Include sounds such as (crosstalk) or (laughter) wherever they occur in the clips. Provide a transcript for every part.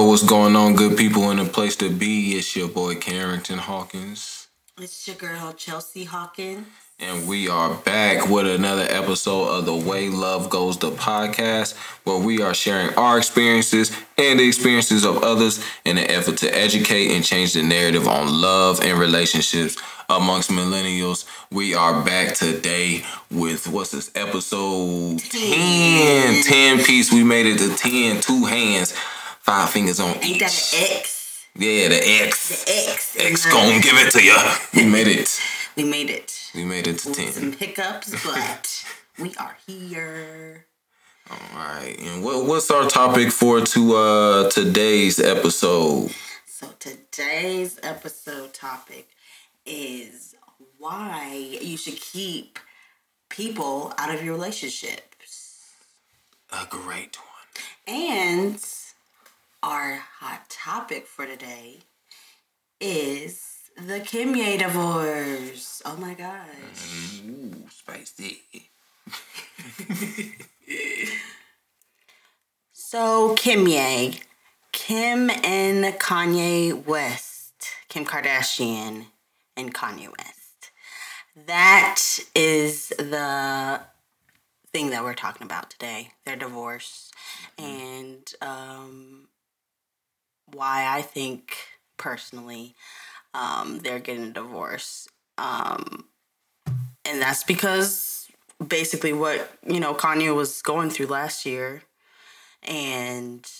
yo, what's going on, good people in the place to be? It's your boy Carrington Hawkins. It's your girl Chelsea Hawkins. And we are back with another episode of The Way Love Goes, the podcast, where we are sharing our experiences and the experiences of others in an effort to educate and change the narrative on love and relationships amongst millennials. We are back today with what's this episode 10. 10 piece. We made it to 10, two hands, five fingers on Ain't each. that an X? Yeah, the X. The X. X in gonna give it to you. We made it. We made it. We made it to With some 10. hiccups, (laughs) but we are here. All right. And what, what's our topic for to uh today's episode? So today's episode topic is why you should keep people out of your relationships. A great one. And our hot topic for today is the Kimye divorce. Oh my gosh. Ooh, spicy. (laughs) So Kimye, Kim and Kanye West, Kim Kardashian and Kanye West. That is the thing that we're talking about today. Their divorce and um, why I think personally um, they're getting a divorce. Um, and that's because basically what you know Kanye was going through last year and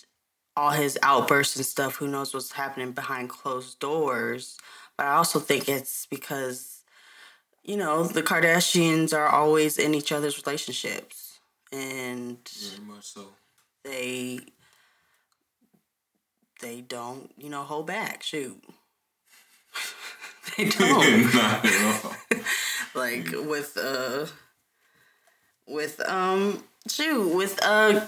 all his outbursts and stuff. Who knows what's happening behind closed doors? But I also think it's because, you know, the Kardashians are always in each other's relationships and Very much so. they they don't, you know, hold back. Shoot. (laughs) they (laughs) don't. Not at all. (laughs) like with uh with um shoot with uh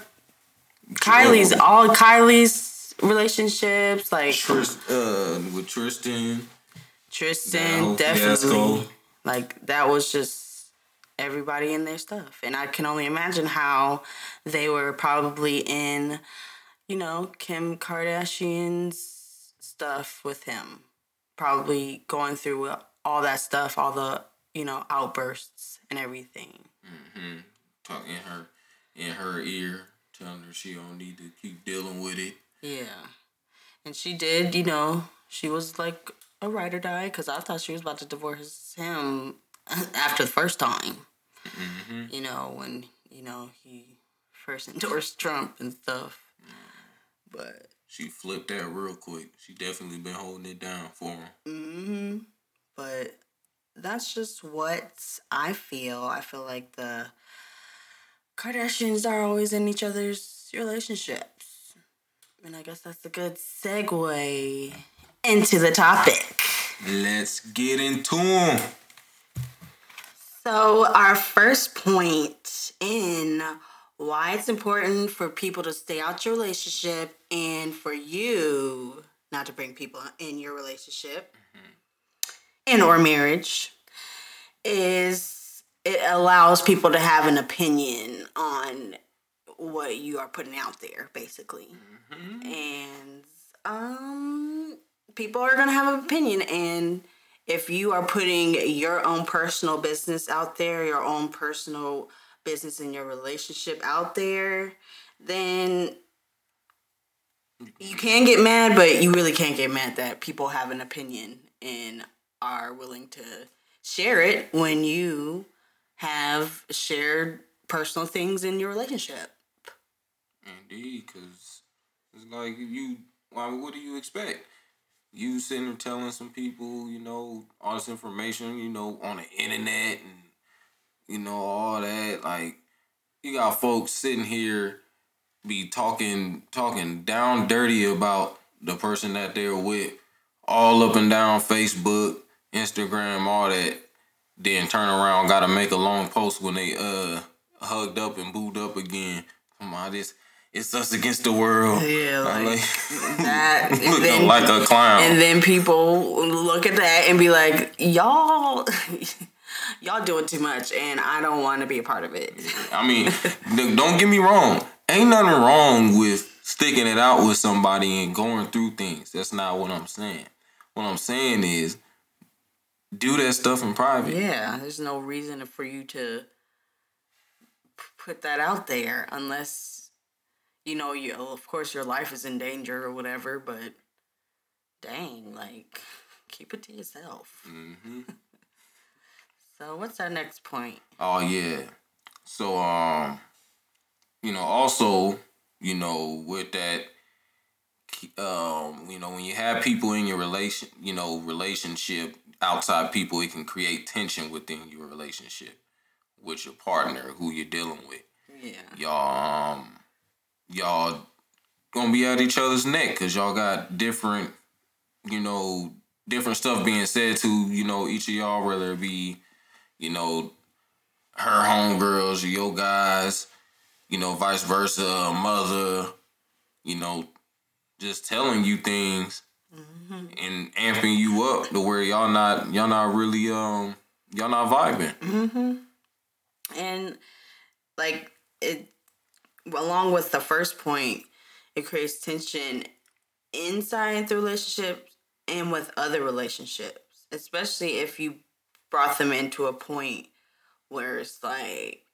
Kylie's all Kylie's relationships like Trist, uh, with Tristan. Tristan definitely fiasco. like that was just everybody in their stuff and I can only imagine how they were probably in you know Kim Kardashian's stuff with him probably going through all that stuff all the you know outbursts and everything Talk in her in her ear, telling her she don't need to keep dealing with it. Yeah. And she did, you know, she was like a ride or die because I thought she was about to divorce him (laughs) after the first time. Mm-hmm. You know, when, you know, he first (laughs) endorsed Trump and stuff. But, She flipped that real quick. She definitely been holding it down for him. hmm but that's just what I feel. I feel like the Kardashians are always in each other's relationships. And I guess that's a good segue into the topic. Let's get into him. So, our first point in why it's important for people to stay out your relationship and for you not to bring people in your relationship and or marriage is it allows people to have an opinion on what you are putting out there basically. And um people are gonna have an opinion and if you are putting your own personal business out there your own personal business in your relationship out there then you can get mad but you really can't get mad that people have an opinion and are willing to share it when you have shared personal things in your relationship Indeed, because it's like you. Well, what do you expect? You sitting there telling some people, you know, all this information, you know, on the internet and you know all that. Like, you got folks sitting here be talking, talking down dirty about the person that they're with, all up and down Facebook, Instagram, all that. Then turn around, gotta make a long post when they uh hugged up and booed up again. Come on, this it's us against the world. Yeah, (laughs) I'm like, that, (laughs) then- like a clown. and then people look at that and be like y'all (laughs) y'all doing too much and i don't want to be a part of it I mean, don't get me wrong. Ain't nothing wrong with sticking it out with somebody and going through things. That's not what I'm saying. What I'm saying is do that stuff in private. Yeah, there's no reason for you to put that out there unless you know you of course your life is in danger or whatever, but dang, like keep it to yourself. Mm-hmm. So what's our next point? Oh yeah. So um you know also, you know, with that um, you know, when you have people in your relation, you know, relationship, outside people, it can create tension within your relationship with your partner who you're dealing with. Yeah. Y'all, um, y'all gonna be at each other's neck because y'all got different, you know, different stuff being said to you know each of y'all, whether it be, you know, her homegirls your guys, you know, vice versa, mother, you know, just telling you things mm-hmm. and amping you up to where y'all not y'all not really um y'all not vibing. Mm-hmm. And like it, along with the first point, it creates tension inside the relationship and with other relationships, especially if you brought them into a point where it's like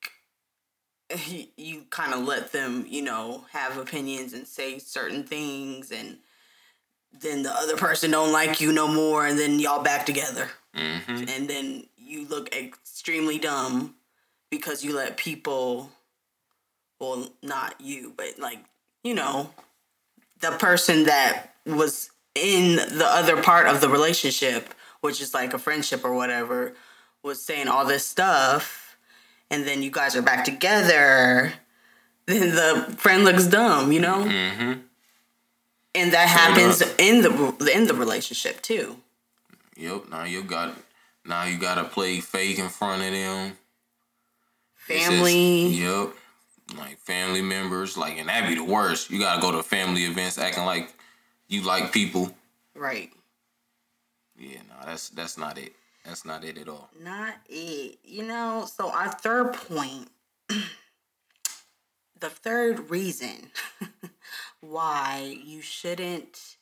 (laughs) you kind of let them, you know, have opinions and say certain things and then the other person don't like you no more and then y'all back together. Mm-hmm. And then you look extremely dumb because you let people well, not you, but like, you know, the person that was in the other part of the relationship, which is like a friendship or whatever, was saying all this stuff and then you guys are back together, then the friend looks dumb, you know. Mm-hmm. And that happens in the in the relationship too. Yep. Now you got now you got to play fake in front of them. Family. Just, yep. Like family members, like, and that'd be the worst. You gotta go to family events acting like you like people. Right. Yeah, no, that's that's not it. That's not it at all. Not it. You know, so our third point, (clears throat) the third reason (laughs) why you shouldn't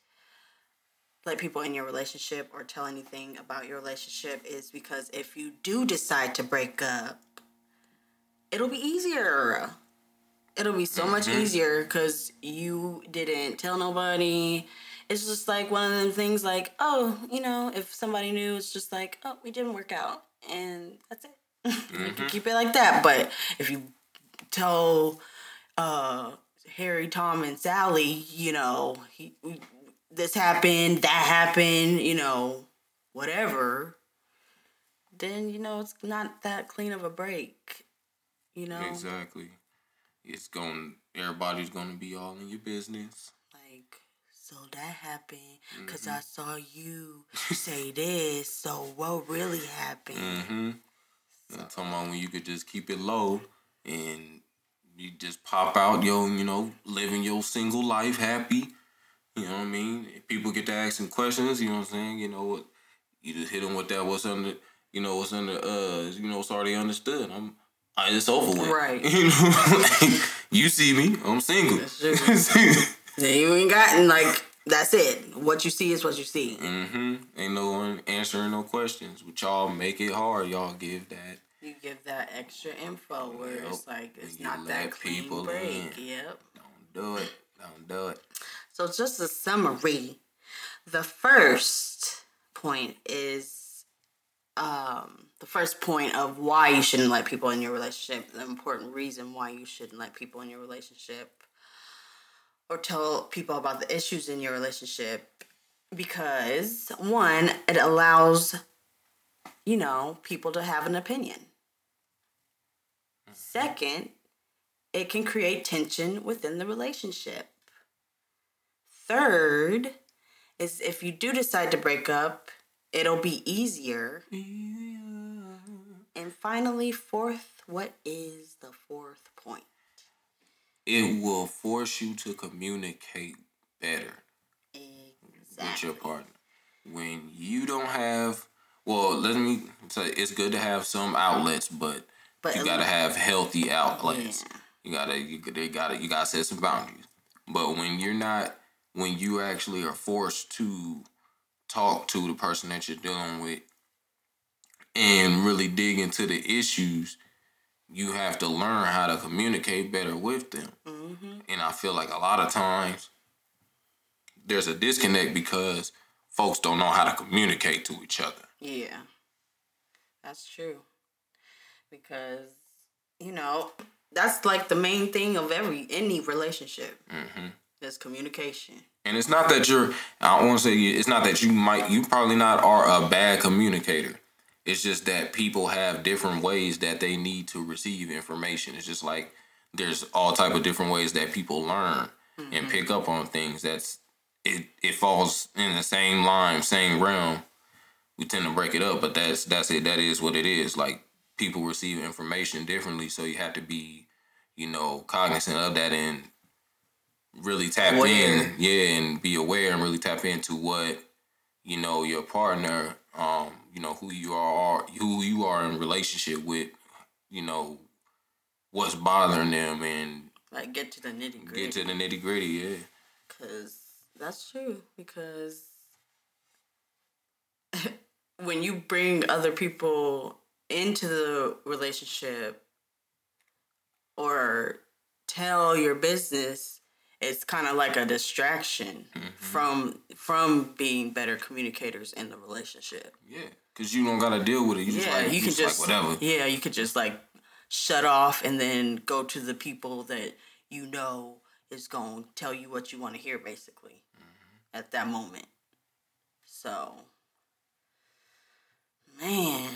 let people in your relationship or tell anything about your relationship is because if you do decide to break up, it'll be easier. It'll be so mm-hmm. much easier because you didn't tell nobody it's just like one of them things like, oh, you know, if somebody knew, it's just like, oh, we didn't work out. And that's it. (laughs) Mm-hmm. keep it like that. But if you tell uh, Harry, Tom, and Sally, you know, he, this happened, that happened, you know, whatever, then, you know, it's not that clean of a break. You know? Exactly. It's going, everybody's going to be all in your business so that happened because mm-hmm. I saw you say this. So what really happened? Mm-hmm. So. I'm talking about when you could just keep it low and you just pop out, yo, you know, living your single life happy. You know what I mean? If people get to asking questions, you know what I'm saying? You know what? You just hit them with that. What's under? You know what's under? Uh, you know, it's already understood. I'm. I just over with. Right. (laughs) You know, (laughs) like, you see me. I'm single. (laughs) Yeah, you ain't got like that's it. What you see is what you see. Mm-hmm. Ain't no one answering no questions. But y'all make it hard. Y'all give that. You give that extra info where yep. it's like it's not that clean people break. In. Yep. Don't do it. Don't do it. So just a summary. The first point is um, the first point of why you shouldn't let people in your relationship. The important reason why you shouldn't let people in your relationship or tell people about the issues in your relationship because one, it allows you know, people to have an opinion. Mm-hmm. Second, it can create tension within the relationship. Third, is if you do decide to break up, it'll be easier. And finally, fourth, what is the fourth point? It will force you to communicate better exactly. with your partner. When you don't have, well, let me say it's good to have some outlets, but, but you gotta have healthy outlets. Yeah. You gotta, you they gotta, you gotta set some boundaries. But when you're not, when you actually are forced to talk to the person that you're dealing with and really dig into the issues, you have to learn how to communicate better with them. Mm-hmm. And I feel like a lot of times there's a disconnect because folks don't know how to communicate to each other. Yeah, that's true. Because, you know, that's like the main thing of every any relationship. Mm-hmm. Is communication. And it's not that you're. I want to say it's not that you might. You probably not are a bad communicator. It's just that people have different ways that they need to receive information. It's just like there's all type of different ways that people learn mm-hmm. and pick up on things. That's it. It falls in the same line, same realm. We tend to break it up, but that's that's it. That is what it is. Like people receive information differently, so you have to be, you know, cognizant of that and really tap aware. in, yeah, and be aware and really tap into what you know your partner, um, you know who you are, who you are in relationship with, you know, what's bothering them, and like get to the nitty gritty. Get to the nitty gritty, yeah. Cause that's true. Because (laughs) when you bring other people into the relationship or tell your business it's kind of like a distraction mm-hmm. from from being better communicators in the relationship. Yeah, because you don't gotta deal with it. You yeah, like, you can just like whatever. Yeah, you could just like shut off and then go to the people that you know is going to tell you what you want to hear, basically, mm-hmm. at that moment. So, man,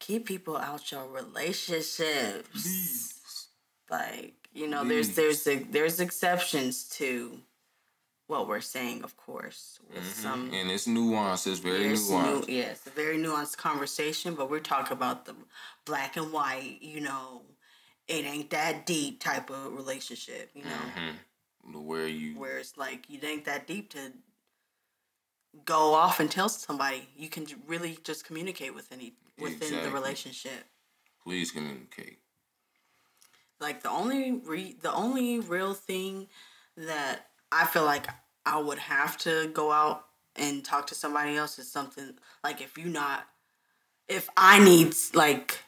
keep people out your relationships. Please. Like you know, there's there's a, there's exceptions to what we're saying, of course, with mm-hmm. some and it's nuanced. It's very nuanced. New, yeah, a very nuanced conversation, but we're talking about the black and white. You know, it ain't that deep type of relationship. You know, mm-hmm. where you where it's like you ain't that deep to go off and tell somebody. You can really just communicate with any within exactly. the relationship. Please communicate. Like the only re- the only real thing that I feel like I would have to go out and talk to somebody else is something like if you not if I need like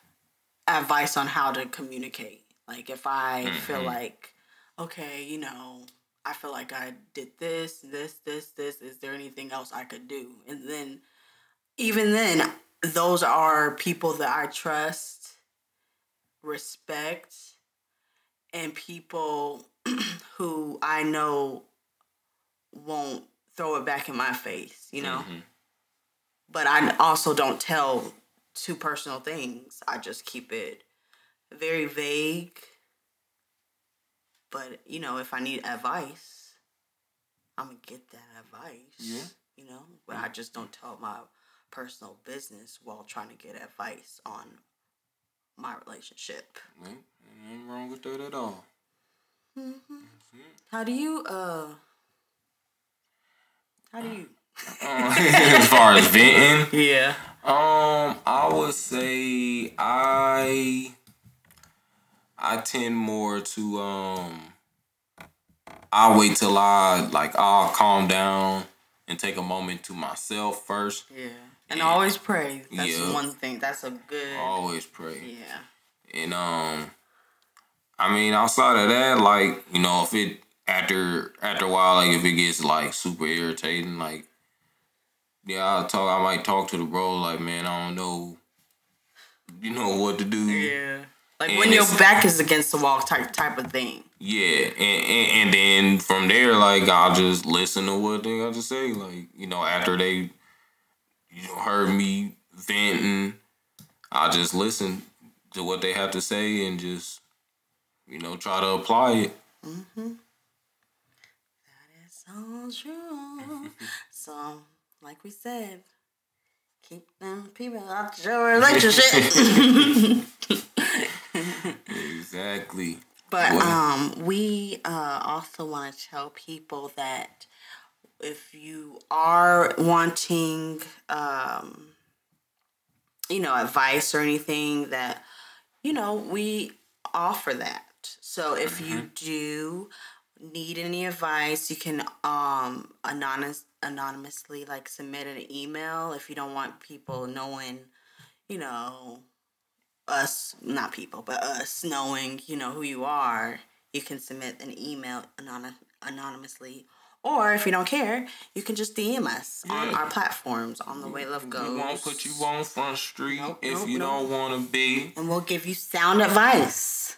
advice on how to communicate. Like if I mm-hmm. feel like okay, you know, I feel like I did this, this, this, this. Is there anything else I could do? And then, even then, those are people that I trust, respect, and people (clears throat) who I know won't throw it back in my face, you know? Mm-hmm. But I also don't tell too personal things. I just keep it very vague. But, you know, if I need advice, I'm going to get that advice. Yeah. You know, but I just don't tell my personal business while trying to get advice on my relationship. Right. Ain't wrong with that at all. Mm-hmm. How do you uh? How do you? uh, (laughs) as far as venting, yeah. Um, I would say I I tend more to um I'll wait till I like I'll calm down and take a moment to myself first. Yeah. And, and always pray. That's yeah, one thing. That's a good always pray. Yeah. And um I mean, outside of that, like you know, if it after after a while, like if it gets like super irritating, like yeah, I'll talk. I might talk to the bro, like man, I don't know, you know what to do. Yeah, like and when your back is against the wall, type type of thing. Yeah, and, and and then from there, like I'll just listen to what they got to say. Like you know, after they you know heard me venting, I'll just listen to what they have to say and just you know, try to apply it. Mm-hmm. That is so true. so, like we said, keep them people out your relationship. exactly. But what? um, we uh, also want to tell people that if you are wanting, um, you know, advice or anything, that you know, we offer that. So if mm-hmm. you do need any advice, you can um anonymous anonymously like submit an email if you don't want people knowing, you know, us not people, but us knowing, you know, who you are. You can submit an email anon- anonymously. Or if you don't care, you can just DM us on our platforms on the way love goes. We won't put you on front street Nope, if nope, you nope. don't want to be. and we'll give you sound advice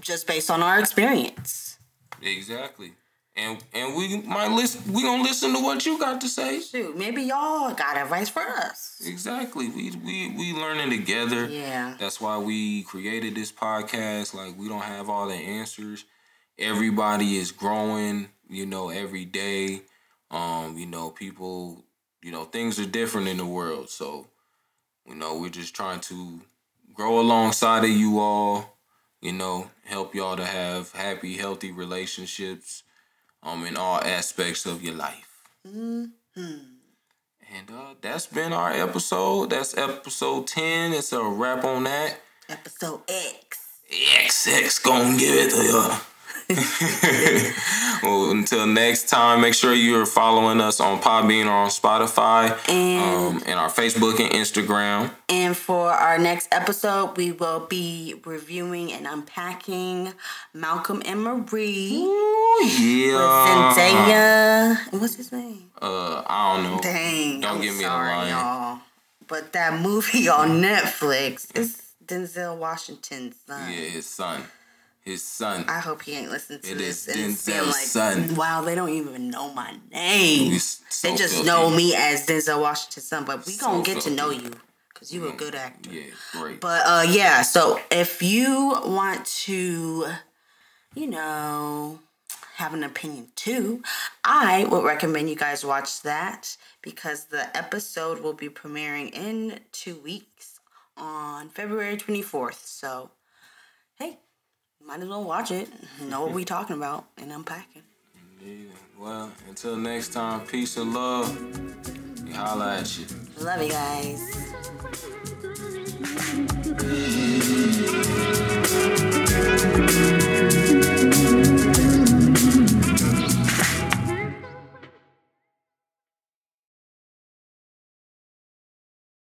just based on our experience. Exactly. And and we might listen. We gonna listen to what you got to say. Shoot, maybe y'all got advice for us. Exactly. We we we learning together. Yeah. That's why we created this podcast. Like we don't have all the answers. Everybody is growing, you know, every day. Um, you know, people, you know, things are different in the world. So, you know, we're just trying to grow alongside of you all, you know, help y'all to have happy, healthy relationships um in all aspects of your life. hmm And uh that's been our episode. That's episode 10. It's a wrap on that. Episode X. XX gonna give it to you. (laughs) well, until next time, make sure you're following us on Podbean or on Spotify, And um, and our Facebook and Instagram. and for our next episode, we will be reviewing and unpacking Malcolm and Marie. Ooh, yeah. Zendaya. What's his name? Uh, I don't know. Dang. Don't I'm give me a sorry, line. y'all. But that movie (laughs) on Netflix is Denzel Washington's son. Yeah, his son. His son. I hope he ain't listening to It this. is and it's being Denzel's son. Wow, they don't even know my name. So they just filthy. know me as Denzel Washington's son, but we So gonna get to know you because you a good actor. Yeah, great. But uh, yeah. So if you want to, you know, have an opinion too, I would recommend you guys watch that because the episode will be premiering in two weeks on February twenty fourth. So, hey, might as well watch it, know what we talking about, and unpacking. Indeed. Well, until next time, peace and love. We holla at you. Love you guys. (laughs)